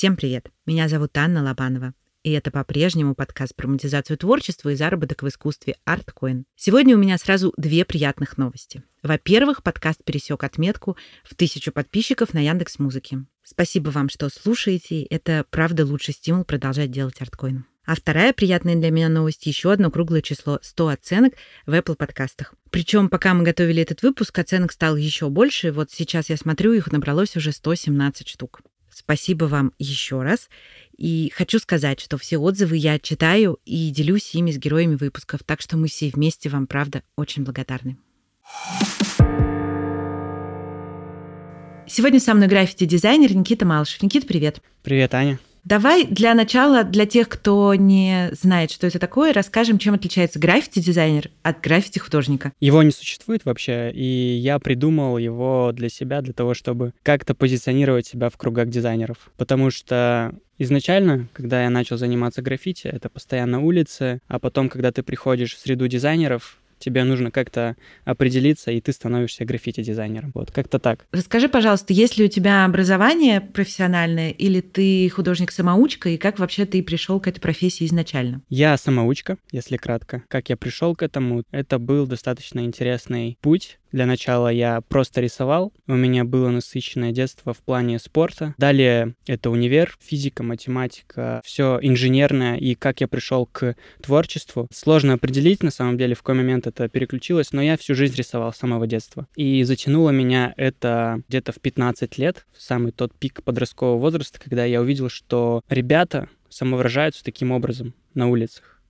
Всем привет! Меня зовут Анна Лобанова. И это по-прежнему подкаст про монетизацию творчества и заработок в искусстве ArtCoin. Сегодня у меня сразу две приятных новости. Во-первых, подкаст пересек отметку в тысячу подписчиков на Яндекс Музыке. Спасибо вам, что слушаете. Это правда лучший стимул продолжать делать ArtCoin. А вторая приятная для меня новость — еще одно круглое число — 100 оценок в Apple подкастах. Причем, пока мы готовили этот выпуск, оценок стало еще больше. Вот сейчас я смотрю, их набралось уже 117 штук. Спасибо вам еще раз. И хочу сказать, что все отзывы я читаю и делюсь ими с героями выпусков, так что мы все вместе вам, правда, очень благодарны. Сегодня со мной граффити-дизайнер Никита Малышев. Никита, привет. Привет, Аня. Давай для начала, для тех, кто не знает, что это такое, расскажем, чем отличается граффити-дизайнер от граффити-художника. Его не существует вообще, и я придумал его для себя, для того, чтобы как-то позиционировать себя в кругах дизайнеров. Потому что Изначально, когда я начал заниматься граффити, это постоянно улицы, а потом, когда ты приходишь в среду дизайнеров, тебе нужно как-то определиться, и ты становишься граффити-дизайнером. Вот, как-то так. Расскажи, пожалуйста, есть ли у тебя образование профессиональное, или ты художник-самоучка, и как вообще ты пришел к этой профессии изначально? Я самоучка, если кратко. Как я пришел к этому, это был достаточно интересный путь. Для начала я просто рисовал. У меня было насыщенное детство в плане спорта. Далее это универ, физика, математика, все инженерное. И как я пришел к творчеству, сложно определить на самом деле, в какой момент это переключилось, но я всю жизнь рисовал с самого детства. И затянуло меня это где-то в 15 лет, в самый тот пик подросткового возраста, когда я увидел, что ребята самовыражаются таким образом на улицах.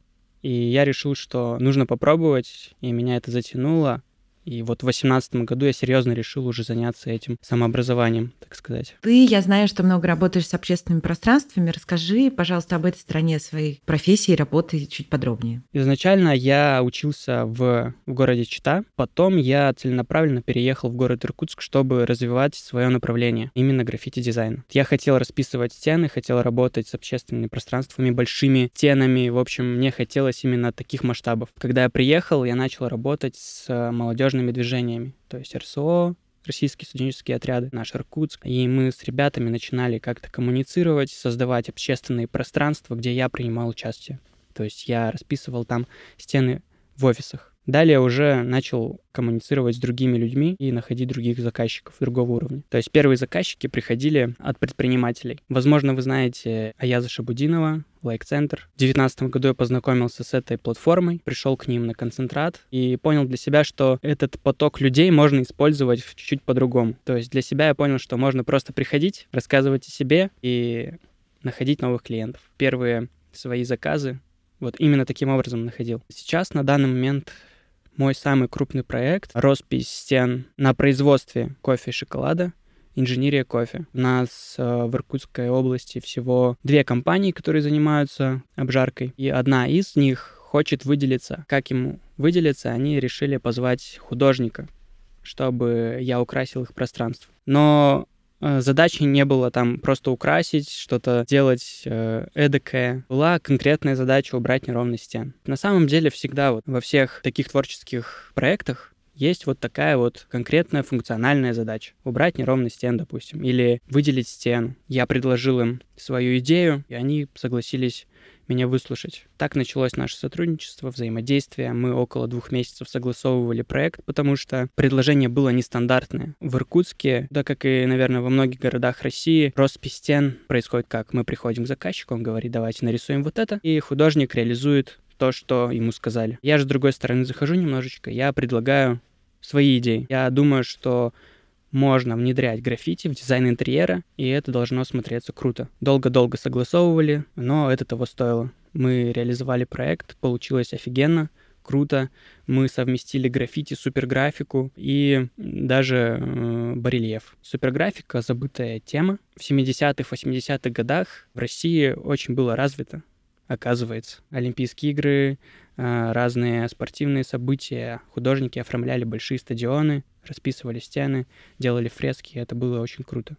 И я решил, что нужно попробовать, и меня это затянуло. И вот в 2018 году я серьезно решил уже заняться этим самообразованием, так сказать. Ты, я знаю, что много работаешь с общественными пространствами. Расскажи, пожалуйста, об этой стороне своей профессии и работы чуть подробнее. Изначально я учился в, в городе Чита, потом я целенаправленно переехал в город Иркутск, чтобы развивать свое направление, именно граффити-дизайн. Я хотел расписывать стены, хотел работать с общественными пространствами, большими стенами. В общем, мне хотелось именно таких масштабов. Когда я приехал, я начал работать с молодежью молодежными движениями, то есть РСО, российские студенческие отряды, наш Иркутск. И мы с ребятами начинали как-то коммуницировать, создавать общественные пространства, где я принимал участие. То есть я расписывал там стены в офисах. Далее уже начал коммуницировать с другими людьми и находить других заказчиков другого уровня. То есть первые заказчики приходили от предпринимателей. Возможно, вы знаете Аяза Шабудинова, лайк-центр. В 2019 году я познакомился с этой платформой, пришел к ним на концентрат и понял для себя, что этот поток людей можно использовать чуть-чуть по-другому. То есть для себя я понял, что можно просто приходить, рассказывать о себе и находить новых клиентов. Первые свои заказы вот именно таким образом находил. Сейчас на данный момент мой самый крупный проект — роспись стен на производстве кофе и шоколада инженерия кофе. У нас э, в Иркутской области всего две компании, которые занимаются обжаркой, и одна из них хочет выделиться. Как ему выделиться, они решили позвать художника, чтобы я украсил их пространство. Но э, задачи не было там просто украсить, что-то делать э, эдакое. Была конкретная задача убрать неровность стен. На самом деле всегда вот во всех таких творческих проектах есть вот такая вот конкретная функциональная задача. Убрать неровный стен, допустим, или выделить стену. Я предложил им свою идею, и они согласились меня выслушать. Так началось наше сотрудничество, взаимодействие. Мы около двух месяцев согласовывали проект, потому что предложение было нестандартное. В Иркутске, да как и, наверное, во многих городах России, роспись стен происходит как? Мы приходим к заказчику, он говорит, давайте нарисуем вот это, и художник реализует то, что ему сказали. Я же с другой стороны захожу немножечко, я предлагаю свои идеи. Я думаю, что можно внедрять граффити в дизайн интерьера, и это должно смотреться круто. Долго-долго согласовывали, но это того стоило. Мы реализовали проект, получилось офигенно, круто. Мы совместили граффити, суперграфику и даже э, барельеф. Суперграфика — забытая тема. В 70-х, 80-х годах в России очень было развито оказывается. Олимпийские игры, а, разные спортивные события. Художники оформляли большие стадионы, расписывали стены, делали фрески. Это было очень круто.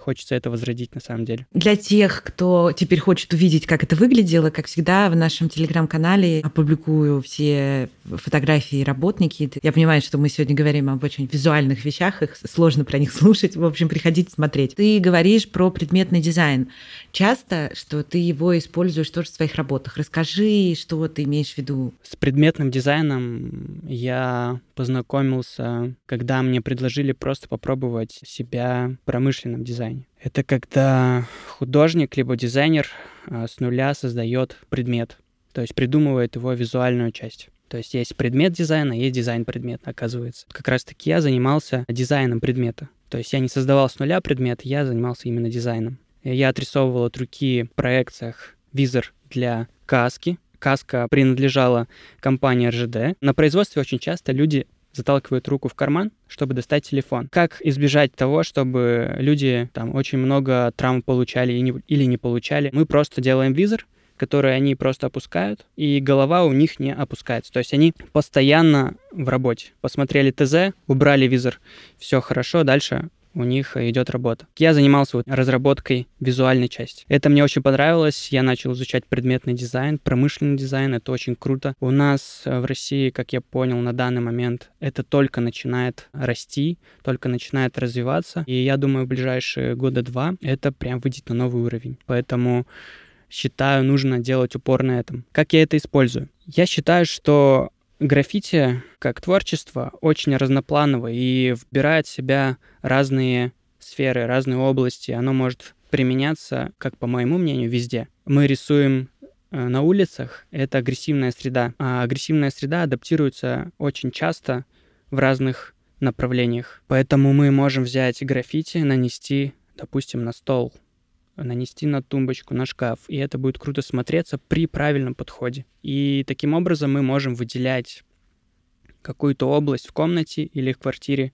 Хочется это возродить на самом деле. Для тех, кто теперь хочет увидеть, как это выглядело, как всегда, в нашем телеграм-канале опубликую все фотографии работники. Я понимаю, что мы сегодня говорим об очень визуальных вещах, их сложно про них слушать. В общем, приходите смотреть. Ты говоришь про предметный дизайн. Часто, что ты его используешь тоже в своих работах. Расскажи, что ты имеешь в виду. С предметным дизайном я познакомился, когда мне предложили просто попробовать себя в промышленном дизайне. Это когда художник либо дизайнер а, с нуля создает предмет, то есть придумывает его визуальную часть. То есть есть предмет дизайна, есть дизайн предмета, оказывается. Как раз-таки я занимался дизайном предмета. То есть я не создавал с нуля предмет, я занимался именно дизайном. Я отрисовывал от руки в проекциях визор для каски, каска принадлежала компании РЖД. На производстве очень часто люди заталкивают руку в карман, чтобы достать телефон. Как избежать того, чтобы люди там очень много травм получали или не получали? Мы просто делаем визор, который они просто опускают, и голова у них не опускается. То есть они постоянно в работе. Посмотрели ТЗ, убрали визор, все хорошо, дальше у них идет работа. Я занимался вот разработкой визуальной части. Это мне очень понравилось. Я начал изучать предметный дизайн, промышленный дизайн. Это очень круто. У нас в России, как я понял, на данный момент это только начинает расти, только начинает развиваться. И я думаю, в ближайшие года два это прям выйдет на новый уровень. Поэтому считаю, нужно делать упор на этом. Как я это использую? Я считаю, что Граффити, как творчество, очень разноплановое и вбирает в себя разные сферы, разные области. Оно может применяться, как по моему мнению, везде. Мы рисуем э, на улицах, это агрессивная среда. А агрессивная среда адаптируется очень часто в разных направлениях. Поэтому мы можем взять граффити, нанести, допустим, на стол нанести на тумбочку, на шкаф, и это будет круто смотреться при правильном подходе. И таким образом мы можем выделять какую-то область в комнате или в квартире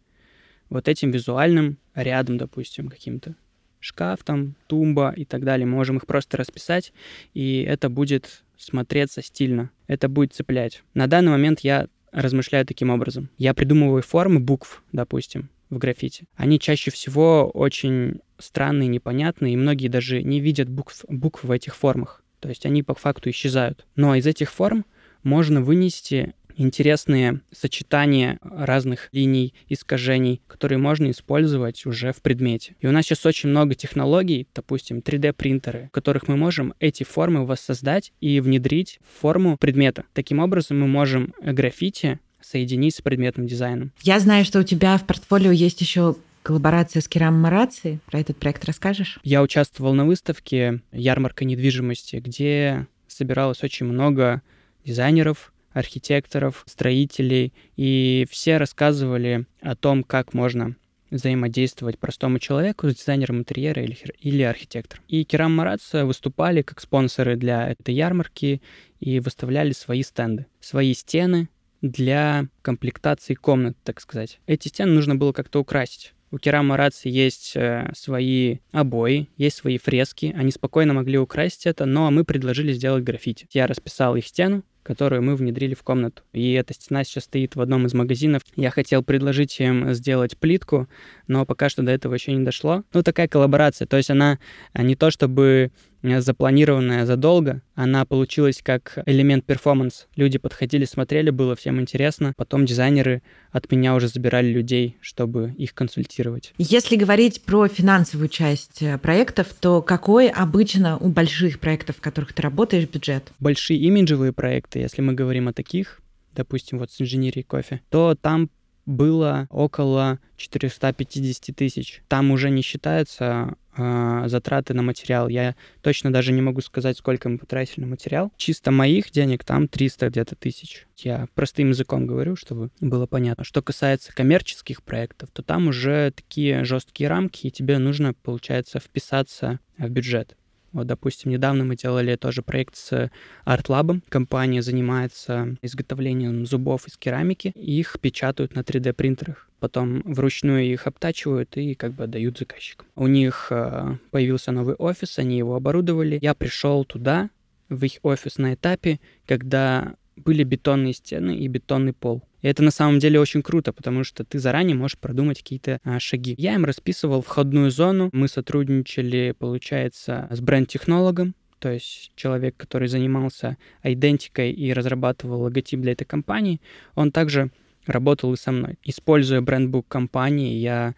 вот этим визуальным рядом, допустим, каким-то. Шкаф там, тумба и так далее. Мы можем их просто расписать, и это будет смотреться стильно. Это будет цеплять. На данный момент я размышляю таким образом. Я придумываю формы букв, допустим, в граффити. Они чаще всего очень странные, непонятные, и многие даже не видят букв, букв в этих формах. То есть они по факту исчезают. Но из этих форм можно вынести интересные сочетания разных линий, искажений, которые можно использовать уже в предмете. И у нас сейчас очень много технологий, допустим, 3D-принтеры, в которых мы можем эти формы воссоздать и внедрить в форму предмета. Таким образом, мы можем граффити соединить с предметным дизайном. Я знаю, что у тебя в портфолио есть еще коллаборация с Керам Мараци. Про этот проект расскажешь? Я участвовал на выставке «Ярмарка недвижимости», где собиралось очень много дизайнеров, архитекторов, строителей, и все рассказывали о том, как можно взаимодействовать простому человеку с дизайнером интерьера или, или архитектором. И Керам Марац выступали как спонсоры для этой ярмарки и выставляли свои стенды, свои стены, для комплектации комнат, так сказать. Эти стены нужно было как-то украсить. У Керама Раци есть э, свои обои, есть свои фрески. Они спокойно могли украсить это, но мы предложили сделать граффити. Я расписал их стену, которую мы внедрили в комнату. И эта стена сейчас стоит в одном из магазинов. Я хотел предложить им сделать плитку, но пока что до этого еще не дошло. Ну, такая коллаборация. То есть она не то чтобы запланированная задолго, она получилась как элемент перформанс. Люди подходили, смотрели, было всем интересно. Потом дизайнеры от меня уже забирали людей, чтобы их консультировать. Если говорить про финансовую часть э, проектов, то какой обычно у больших проектов, в которых ты работаешь, бюджет? Большие имиджевые проекты, если мы говорим о таких, допустим, вот с инженерией кофе, то там было около 450 тысяч. Там уже не считаются э, затраты на материал. Я точно даже не могу сказать, сколько мы потратили на материал. Чисто моих денег там 300 где-то тысяч. Я простым языком говорю, чтобы было понятно. Что касается коммерческих проектов, то там уже такие жесткие рамки, и тебе нужно, получается, вписаться в бюджет. Вот, допустим, недавно мы делали тоже проект с ArtLab. Компания занимается изготовлением зубов из керамики. Их печатают на 3D-принтерах. Потом вручную их обтачивают и как бы отдают заказчикам. У них э, появился новый офис, они его оборудовали. Я пришел туда, в их офис на этапе, когда были бетонные стены и бетонный пол. И это на самом деле очень круто, потому что ты заранее можешь продумать какие-то а, шаги. Я им расписывал входную зону. Мы сотрудничали, получается, с бренд-технологом, то есть человек, который занимался идентикой и разрабатывал логотип для этой компании, он также работал и со мной. Используя брендбук компании, я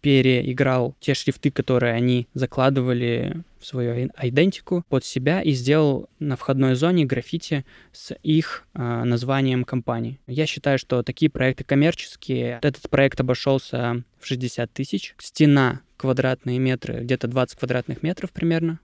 переиграл те шрифты, которые они закладывали в свою идентику под себя и сделал на входной зоне граффити с их э, названием компании. Я считаю, что такие проекты коммерческие. Этот проект обошелся в 60 тысяч. Стена квадратные метры, где-то 20 квадратных метров примерно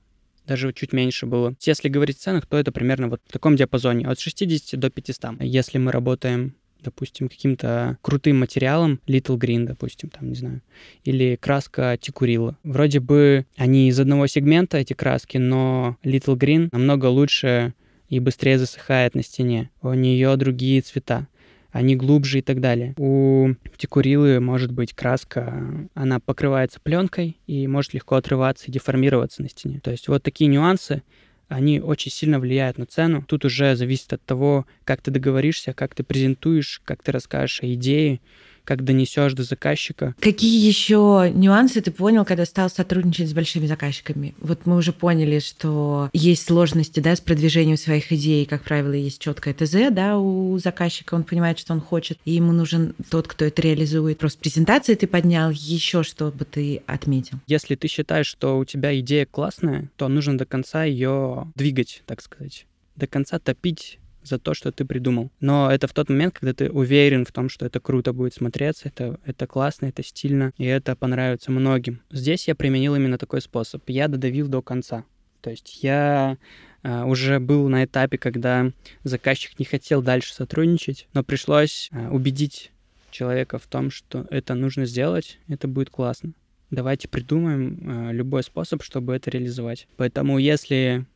даже чуть меньше было. Если говорить о ценах, то это примерно вот в таком диапазоне, от 60 до 500. Если мы работаем допустим, каким-то крутым материалом, Little Green, допустим, там, не знаю, или краска Тикурила. Вроде бы они из одного сегмента, эти краски, но Little Green намного лучше и быстрее засыхает на стене. У нее другие цвета они глубже и так далее. У текурилы может быть краска, она покрывается пленкой и может легко отрываться и деформироваться на стене. То есть вот такие нюансы они очень сильно влияют на цену. Тут уже зависит от того, как ты договоришься, как ты презентуешь, как ты расскажешь о идее, как донесешь до заказчика. Какие еще нюансы ты понял, когда стал сотрудничать с большими заказчиками? Вот мы уже поняли, что есть сложности да, с продвижением своих идей. Как правило, есть четкое ТЗ да, у заказчика, он понимает, что он хочет, и ему нужен тот, кто это реализует. Просто презентации ты поднял, еще что бы ты отметил? Если ты считаешь, что у тебя идея классная, то нужно до конца ее двигать, так сказать до конца топить за то, что ты придумал. Но это в тот момент, когда ты уверен в том, что это круто будет смотреться, это, это классно, это стильно, и это понравится многим. Здесь я применил именно такой способ. Я додавил до конца. То есть я Uh, уже был на этапе, когда заказчик не хотел дальше сотрудничать, но пришлось uh, убедить человека в том, что это нужно сделать, это будет классно. Давайте придумаем uh, любой способ, чтобы это реализовать. Поэтому если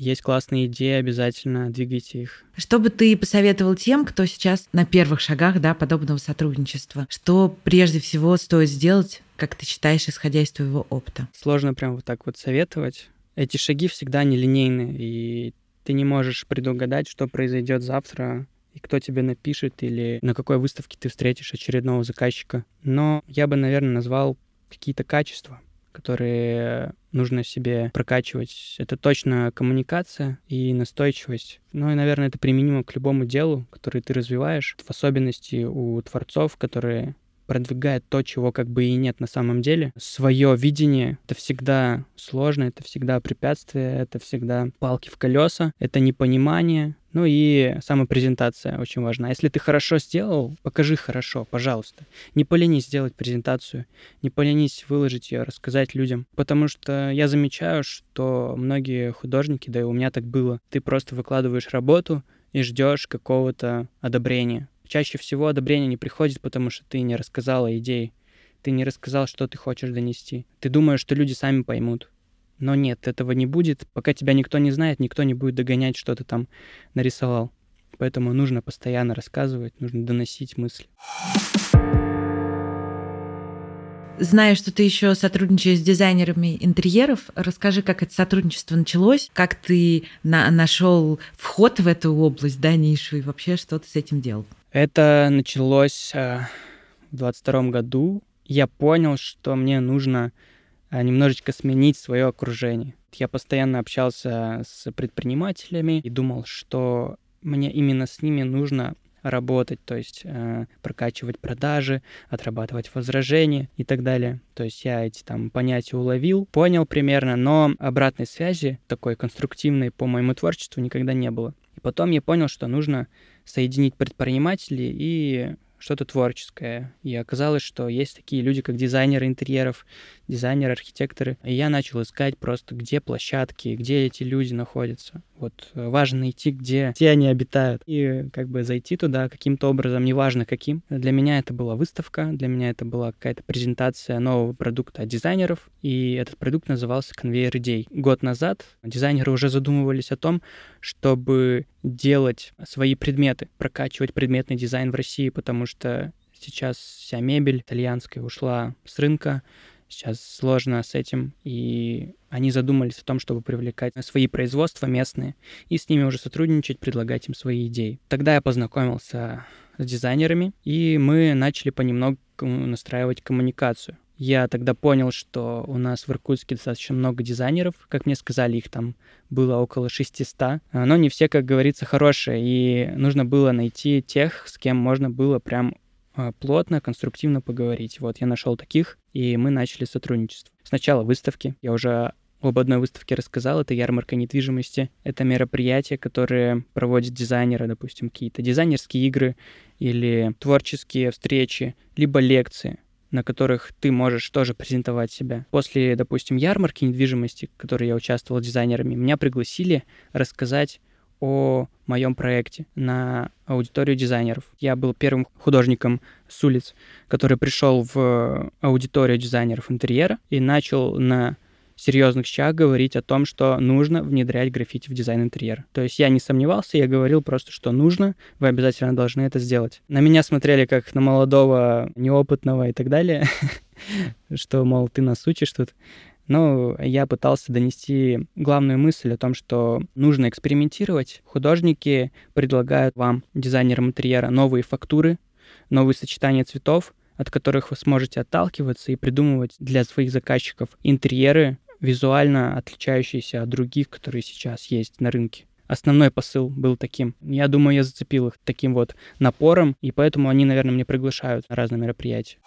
есть классные идеи, обязательно двигайте их. Что бы ты посоветовал тем, кто сейчас на первых шагах да, подобного сотрудничества? Что прежде всего стоит сделать, как ты считаешь, исходя из твоего опыта? Сложно прям вот так вот советовать. Эти шаги всегда нелинейны, и ты не можешь предугадать, что произойдет завтра, и кто тебе напишет, или на какой выставке ты встретишь очередного заказчика. Но я бы, наверное, назвал какие-то качества, которые нужно себе прокачивать. Это точно коммуникация и настойчивость. Ну и, наверное, это применимо к любому делу, который ты развиваешь, в особенности у творцов, которые продвигает то, чего как бы и нет на самом деле. Свое видение — это всегда сложно, это всегда препятствие, это всегда палки в колеса, это непонимание, ну и самопрезентация очень важна. Если ты хорошо сделал, покажи хорошо, пожалуйста. Не поленись сделать презентацию, не поленись выложить ее, рассказать людям. Потому что я замечаю, что многие художники, да и у меня так было, ты просто выкладываешь работу и ждешь какого-то одобрения. Чаще всего одобрение не приходит, потому что ты не рассказал о идее. Ты не рассказал, что ты хочешь донести. Ты думаешь, что люди сами поймут. Но нет, этого не будет. Пока тебя никто не знает, никто не будет догонять, что ты там нарисовал. Поэтому нужно постоянно рассказывать, нужно доносить мысли. Знаю, что ты еще сотрудничаешь с дизайнерами интерьеров. Расскажи, как это сотрудничество началось, как ты на нашел вход в эту область, да, нишу, и вообще что ты с этим делал? Это началось э, в 22 году. Я понял, что мне нужно немножечко сменить свое окружение. Я постоянно общался с предпринимателями и думал, что мне именно с ними нужно работать, то есть э, прокачивать продажи, отрабатывать возражения и так далее. То есть я эти там понятия уловил, понял примерно, но обратной связи такой конструктивной по моему творчеству никогда не было. И потом я понял, что нужно соединить предпринимателей и что-то творческое. И оказалось, что есть такие люди, как дизайнеры интерьеров, дизайнеры, архитекторы. И я начал искать просто, где площадки, где эти люди находятся. Вот э, важно найти, где, где они обитают. И как бы зайти туда каким-то образом, неважно каким. Для меня это была выставка, для меня это была какая-то презентация нового продукта от дизайнеров. И этот продукт назывался «Конвейер идей». Год назад дизайнеры уже задумывались о том, чтобы делать свои предметы, прокачивать предметный дизайн в России, потому что сейчас вся мебель итальянская ушла с рынка, Сейчас сложно с этим, и они задумались о том, чтобы привлекать свои производства местные и с ними уже сотрудничать, предлагать им свои идеи. Тогда я познакомился с дизайнерами, и мы начали понемногу настраивать коммуникацию. Я тогда понял, что у нас в Иркутске достаточно много дизайнеров. Как мне сказали, их там было около 600. Но не все, как говорится, хорошие. И нужно было найти тех, с кем можно было прям плотно, конструктивно поговорить. Вот я нашел таких, и мы начали сотрудничество. Сначала выставки. Я уже об одной выставке рассказал. Это ярмарка недвижимости. Это мероприятие, которое проводят дизайнеры, допустим, какие-то дизайнерские игры или творческие встречи, либо лекции на которых ты можешь тоже презентовать себя. После, допустим, ярмарки недвижимости, в которой я участвовал дизайнерами, меня пригласили рассказать о моем проекте на аудиторию дизайнеров. Я был первым художником с улиц, который пришел в аудиторию дизайнеров интерьера и начал на серьезных щах говорить о том, что нужно внедрять граффити в дизайн интерьера. То есть я не сомневался, я говорил просто, что нужно, вы обязательно должны это сделать. На меня смотрели как на молодого, неопытного и так далее, что, мол, ты нас учишь тут. Но я пытался донести главную мысль о том, что нужно экспериментировать. Художники предлагают вам, дизайнерам интерьера, новые фактуры, новые сочетания цветов, от которых вы сможете отталкиваться и придумывать для своих заказчиков интерьеры, визуально отличающиеся от других, которые сейчас есть на рынке. Основной посыл был таким. Я думаю, я зацепил их таким вот напором, и поэтому они, наверное, мне приглашают на разные мероприятия.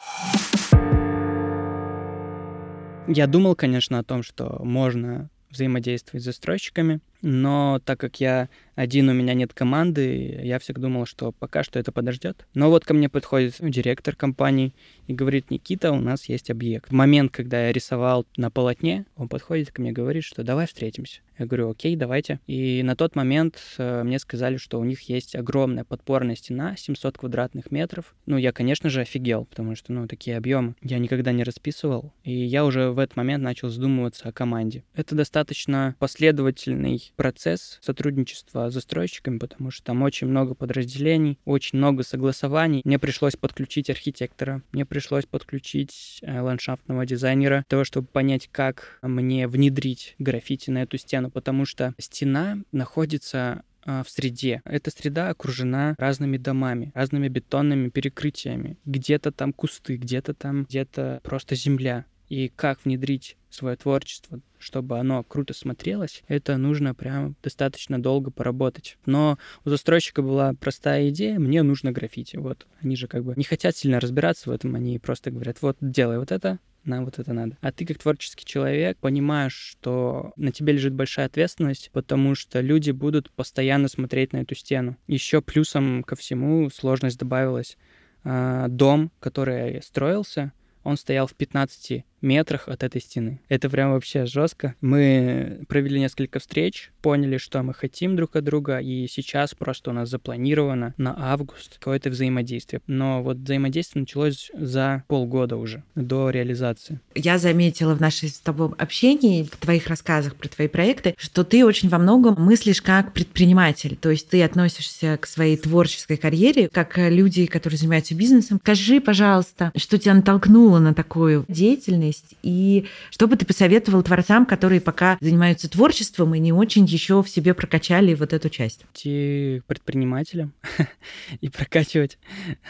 Я думал, конечно, о том, что можно взаимодействовать с застройщиками, но так как я один, у меня нет команды, я всегда думал, что пока что это подождет. Но вот ко мне подходит директор компании и говорит, Никита, у нас есть объект. В момент, когда я рисовал на полотне, он подходит ко мне и говорит, что давай встретимся. Я говорю, окей, давайте. И на тот момент э, мне сказали, что у них есть огромная подпорная стена, 700 квадратных метров. Ну, я, конечно же, офигел, потому что, ну, такие объемы я никогда не расписывал. И я уже в этот момент начал задумываться о команде. Это достаточно последовательный процесс сотрудничества с застройщиками, потому что там очень много подразделений, очень много согласований. Мне пришлось подключить архитектора, мне пришлось подключить э, ландшафтного дизайнера, для того, чтобы понять, как мне внедрить граффити на эту стену, потому что стена находится э, в среде. Эта среда окружена разными домами, разными бетонными перекрытиями. Где-то там кусты, где-то там где-то просто земля. И как внедрить свое творчество, чтобы оно круто смотрелось, это нужно прям достаточно долго поработать. Но у застройщика была простая идея, мне нужно граффити. Вот, они же как бы не хотят сильно разбираться в этом, они просто говорят, вот, делай вот это, нам вот это надо. А ты как творческий человек понимаешь, что на тебе лежит большая ответственность, потому что люди будут постоянно смотреть на эту стену. Еще плюсом ко всему сложность добавилась. А, дом, который строился, он стоял в 15 метрах от этой стены. Это прям вообще жестко. Мы провели несколько встреч, поняли, что мы хотим друг от друга, и сейчас просто у нас запланировано на август какое-то взаимодействие. Но вот взаимодействие началось за полгода уже до реализации. Я заметила в нашей с тобой общении, в твоих рассказах про твои проекты, что ты очень во многом мыслишь как предприниматель, то есть ты относишься к своей творческой карьере как люди, которые занимаются бизнесом. Скажи, пожалуйста, что тебя натолкнуло на такую деятельность, деятельность, и что бы ты посоветовал творцам, которые пока занимаются творчеством и не очень еще в себе прокачали вот эту часть? Идти предпринимателям и прокачивать,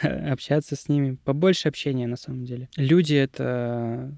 общаться с ними. Побольше общения, на самом деле. Люди — это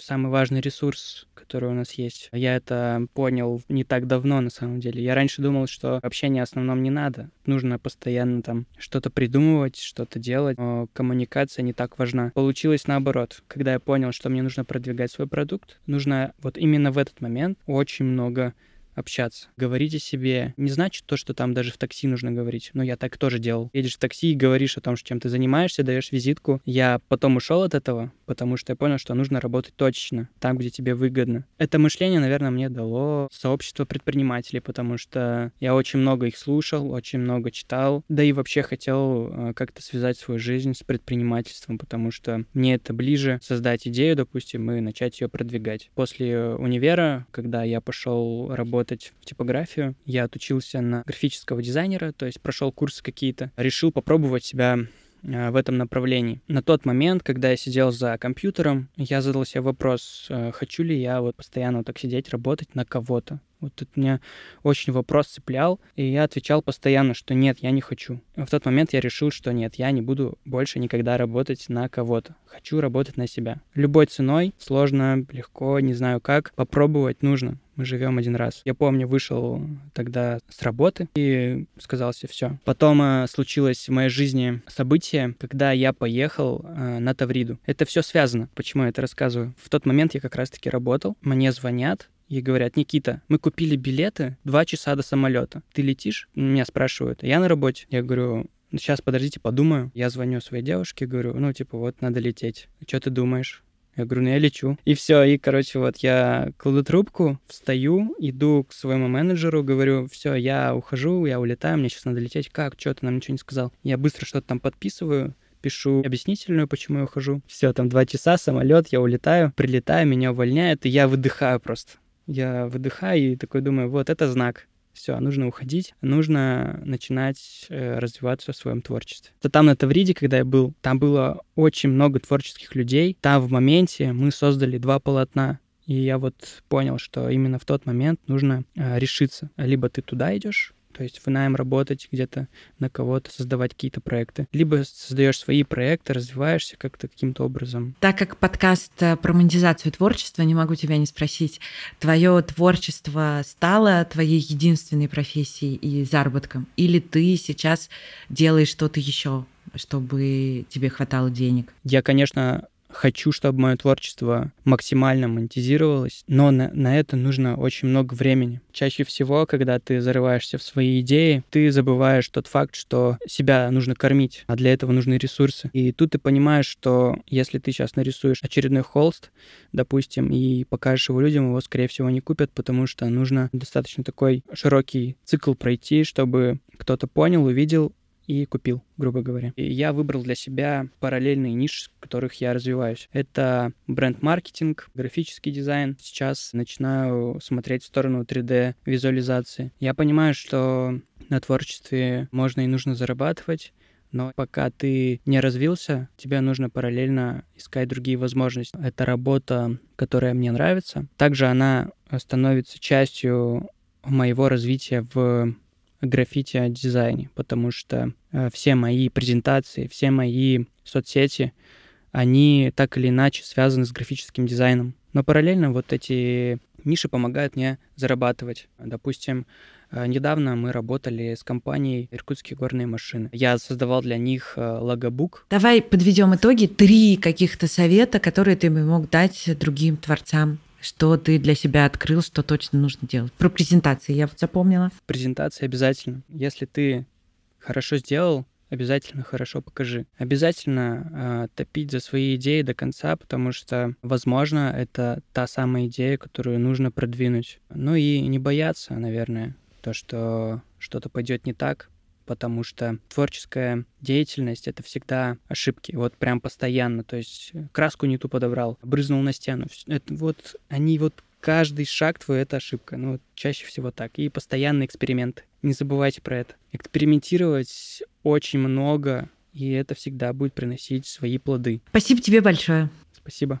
самый важный ресурс, который у нас есть. Я это понял не так давно, на самом деле. Я раньше думал, что общения в основном не надо. Нужно постоянно там что-то придумывать, что-то делать. Но коммуникация не так важна. Получилось наоборот. Когда я понял, что мне нужно продвигать свой продукт, нужно вот именно в этот момент очень много общаться. Говорить о себе не значит то, что там даже в такси нужно говорить. Но я так тоже делал. Едешь в такси и говоришь о том, чем ты занимаешься, даешь визитку. Я потом ушел от этого, потому что я понял, что нужно работать точно, там, где тебе выгодно. Это мышление, наверное, мне дало сообщество предпринимателей, потому что я очень много их слушал, очень много читал, да и вообще хотел э, как-то связать свою жизнь с предпринимательством, потому что мне это ближе создать идею, допустим, и начать ее продвигать. После универа, когда я пошел работать работать в типографию. Я отучился на графического дизайнера, то есть прошел курсы какие-то. Решил попробовать себя э, в этом направлении. На тот момент, когда я сидел за компьютером, я задал себе вопрос, э, хочу ли я вот постоянно вот так сидеть, работать на кого-то. Вот это меня очень вопрос цеплял, и я отвечал постоянно, что нет, я не хочу. В тот момент я решил, что нет, я не буду больше никогда работать на кого-то. Хочу работать на себя. Любой ценой, сложно, легко, не знаю как, попробовать нужно. Мы живем один раз. Я помню, вышел тогда с работы и сказал себе все. Потом э, случилось в моей жизни событие, когда я поехал э, на Тавриду. Это все связано. Почему я это рассказываю? В тот момент я как раз-таки работал. Мне звонят, и говорят, Никита, мы купили билеты два часа до самолета. Ты летишь? Меня спрашивают. Я на работе. Я говорю, сейчас подождите, подумаю. Я звоню своей девушке, говорю, ну, типа, вот, надо лететь. Что ты думаешь? Я говорю, ну я лечу. И все, и, короче, вот я кладу трубку, встаю, иду к своему менеджеру, говорю, все, я ухожу, я улетаю, мне сейчас надо лететь. Как, что ты нам ничего не сказал? Я быстро что-то там подписываю, пишу объяснительную, почему я ухожу. Все, там два часа, самолет, я улетаю, прилетаю, меня увольняют, и я выдыхаю просто. Я выдыхаю и такой думаю, вот это знак. Все, нужно уходить, нужно начинать э, развиваться в своем творчестве. То там на Тавриде, когда я был, там было очень много творческих людей. Там в моменте мы создали два полотна. И я вот понял, что именно в тот момент нужно э, решиться. Либо ты туда идешь, то есть в найм работать где-то на кого-то, создавать какие-то проекты. Либо создаешь свои проекты, развиваешься как-то каким-то образом. Так как подкаст э, про монетизацию творчества, не могу тебя не спросить, твое творчество стало твоей единственной профессией и заработком? Или ты сейчас делаешь что-то еще, чтобы тебе хватало денег? Я, конечно, хочу, чтобы мое творчество максимально монетизировалось, но на, на это нужно очень много времени. Чаще всего, когда ты зарываешься в свои идеи, ты забываешь тот факт, что себя нужно кормить, а для этого нужны ресурсы. И тут ты понимаешь, что если ты сейчас нарисуешь очередной холст, допустим, и покажешь его людям, его, скорее всего, не купят, потому что нужно достаточно такой широкий цикл пройти, чтобы кто-то понял, увидел и купил, грубо говоря. И я выбрал для себя параллельные ниши, в которых я развиваюсь. Это бренд-маркетинг, графический дизайн. Сейчас начинаю смотреть в сторону 3D-визуализации. Я понимаю, что на творчестве можно и нужно зарабатывать, но пока ты не развился, тебе нужно параллельно искать другие возможности. Это работа, которая мне нравится. Также она становится частью моего развития в граффити-дизайне, потому что э, все мои презентации, все мои соцсети, они так или иначе связаны с графическим дизайном. Но параллельно вот эти ниши помогают мне зарабатывать. Допустим, э, недавно мы работали с компанией «Иркутские горные машины». Я создавал для них э, логобук. Давай подведем итоги. Три каких-то совета, которые ты мог дать другим творцам что ты для себя открыл, что точно нужно делать? Про презентации я вот запомнила. Презентации обязательно. Если ты хорошо сделал, обязательно хорошо покажи. Обязательно э, топить за свои идеи до конца, потому что, возможно, это та самая идея, которую нужно продвинуть. Ну и не бояться, наверное, то, что что-то пойдет не так, потому что творческая деятельность — это всегда ошибки, вот прям постоянно, то есть э, краску не ту подобрал, брызнул на стену, это вот они вот каждый шаг твой — это ошибка, ну чаще всего так, и постоянные эксперименты, не забывайте про это. Экспериментировать очень много, и это всегда будет приносить свои плоды. Спасибо тебе большое. Спасибо.